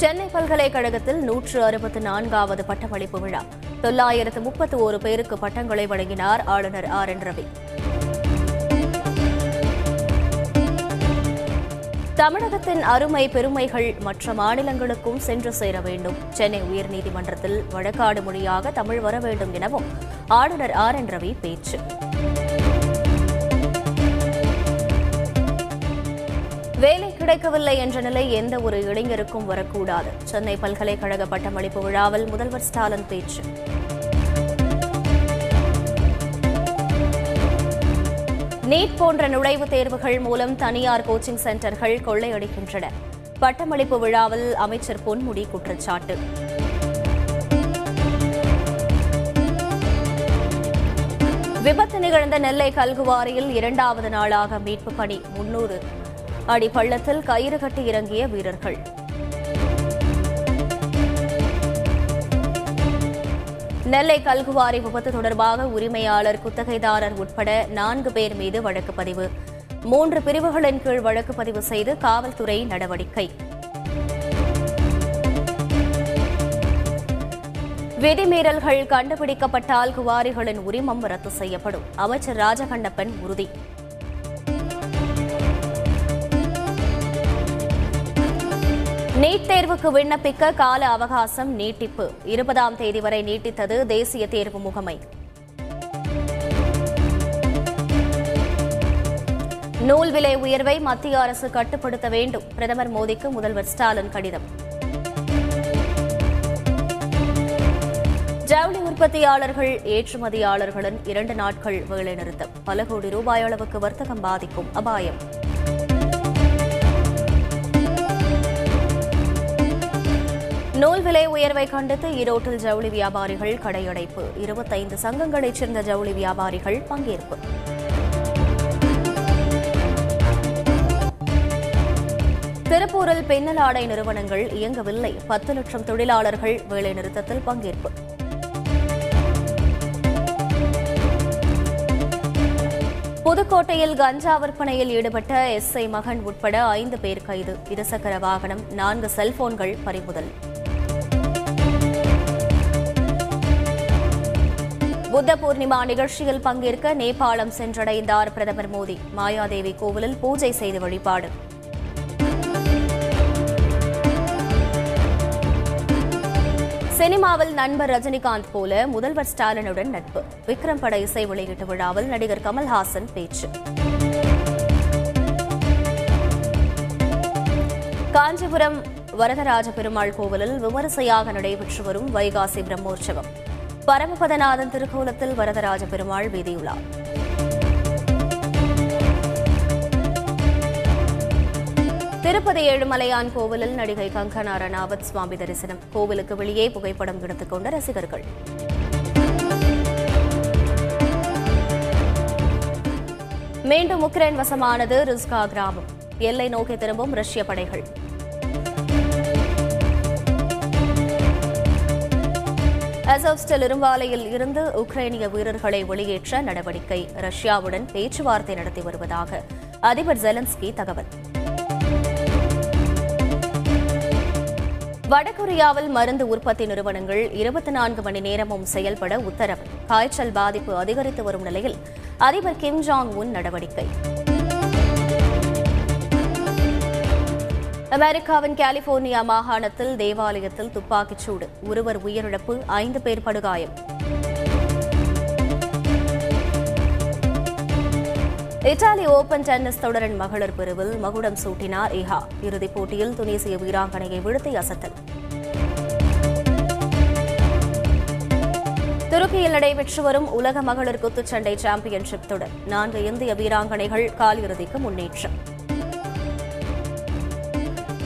சென்னை பல்கலைக்கழகத்தில் நூற்று அறுபத்து நான்காவது பட்டமளிப்பு விழா. தொள்ளாயிரத்து முப்பத்து ஒரு பேருக்கு பட்டங்களை வழங்கினார் ஆளுநர் ஆர் என் ரவி. தமிழகத்தின் அருமை பெருமைகள் மற்ற மாநிலங்களுக்கும் சென்று சேர வேண்டும். சென்னை உயர்நீதிமன்றத்தில் வழக்காடு மொழியாக தமிழ் வர வேண்டும் எனவும் ஆளுநர் ஆர் என் ரவி பேச்சு. கிடைக்கவில்லை என்ற நிலை எந்த ஒரு இளைஞருக்கும் வரக்கூடாது. சென்னை பல்கலைக்கழக பட்டமளிப்பு விழாவில் முதல்வர் ஸ்டாலின் பேச்சு. நீட் போன்ற நுழைவுத் தேர்வுகள் மூலம் தனியார் கோச்சிங் சென்டர்கள் கொள்ளையடிக்கின்றன. பட்டமளிப்பு விழாவில் அமைச்சர் பொன்முடி குற்றச்சாட்டு. விபத்து நிகழ்ந்த நெல்லை கல்குவாரியில் இரண்டாவது நாளாக மீட்பு பணி முன்னூறு. அடி பள்ளத்தில் கயிறு கட்டி இறங்கிய வீரர்கள். நெல்லை கல்குவாரி விபத்து தொடர்பாக உரிமையாளர் குத்தகைதாரர் உட்பட நான்கு பேர் மீது வழக்கு பதிவு. மூன்று பிரிவுகளின் கீழ் வழக்கு பதிவு செய்து காவல்துறை நடவடிக்கை. விதிமீறல்கள் கண்டுபிடிக்கப்பட்டால் குவாரிகளின் உரிமம் ரத்து செய்யப்படும். அமைச்சர் ராஜகண்ணப்பன் உறுதி. நீட் தேர்வுக்கு விண்ணப்பிக்க கால அவகாசம் நீட்டிப்பு. இருபதாம் தேதி வரை நீட்டித்தது தேசிய தேர்வு முகமை. நூல் விலை உயர்வை மத்திய அரசு கட்டுப்படுத்த வேண்டும். பிரதமர் மோடிக்கு முதல்வர் ஸ்டாலின் கடிதம். ஜவுளி உற்பத்தியாளர்கள் ஏற்றுமதியாளர்களின் இரண்டு நாட்கள் வேலைநிறுத்தம். பல கோடி ரூபாய் அளவுக்கு வர்த்தகம் பாதிக்கும் அபாயம். நூல் விலை உயர்வை கண்டித்து ஈரோட்டில் ஜவுளி வியாபாரிகள் கடையடைப்பு. இருபத்தைந்து சங்கங்களைச் சேர்ந்த ஜவுளி வியாபாரிகள் பங்கேற்பு. திருப்பூரில் பின்னல் ஆடை நிறுவனங்கள் இயங்கவில்லை. பத்து லட்சம் தொழிலாளர்கள் வேலைநிறுத்தத்தில் பங்கேற்பு. புதுக்கோட்டையில் கஞ்சா விற்பனையில் ஈடுபட்ட எஸ்ஐ மகன் உட்பட ஐந்து பேர் கைது. இருசக்கர வாகனம் நான்கு செல்போன்கள் பறிமுதல். புத்த பூர்ணிமா நிகழ்ச்சியில் பங்கேற்க நேபாளம் சென்றடைந்தார் பிரதமர் மோடி. மாயாதேவி கோவிலில் பூஜை செய்து வழிபாடு. சினிமாவில் நண்பர் ரஜினிகாந்த் போல முதல்வர் ஸ்டாலினுடன் நட்பு. விக்ரம் பட இசை வெளியீட்டு விழாவில் நடிகர் கமல்ஹாசன் பேச்சு. காஞ்சிபுரம் வரதராஜ பெருமாள் கோவிலில் விமரிசையாக நடைபெற்று வரும் வைகாசி பிரம்மோற்சவம். பரமபதநாதன் திருக்கோலத்தில் வரதராஜ பெருமாள் வீதியுள்ளார் திருப்பதி ஏழுமலையான் கோவிலில் நடிகை கங்கனா ரணாவத் சுவாமி தரிசனம். கோவிலுக்கு வெளியே புகைப்படம் எடுத்துக் கொண்ட ரசிகர்கள். மீண்டும் உக்ரைன் வசமானது ரிஸ்கா கிராமம். எல்லை நோக்கி திரும்பும் ரஷ்ய படைகள். அசோவ்ஸ்டல் இரும்பாலையில் இருந்து உக்ரைனிய வீரர்களை வெளியேற்ற நடவடிக்கை. ரஷ்யாவுடன் பேச்சுவார்த்தை நடத்தி வருவதாக அதிபர் ஜெலன்ஸ்கி தகவல். வடகொரியாவில் மருந்து உற்பத்தி நிறுவனங்கள் இருபத்தி நான்கு மணி நேரமும் செயல்பட உத்தரவு. காய்ச்சல் பாதிப்பு அதிகரித்து வரும் நிலையில் அதிபர் கிம் ஜாங் உன் நடவடிக்கை. அமெரிக்காவின் கலிபோர்னியா மாகாணத்தில் தேவாலயத்தில் துப்பாக்கிச் சூடு. ஒருவர் உயிரிழப்பு ஐந்து பேர் படுகாயம். இத்தாலி ஓபன் டென்னிஸ் தொடரின் மகளிர் பிரிவில் மகுடம் சூட்டினார் இஹா. இறுதிப் போட்டியில் துனிசிய வீராங்கனையை வீழ்த்தி அசத்தல். துருக்கியில் நடைபெற்று வரும் உலக மகளிர் குத்துச்சண்டை சாம்பியன்ஷிப் தொடர். நான்கு இந்திய வீராங்கனைகள் காலிறுதிக்கு முன்னேற்றம்.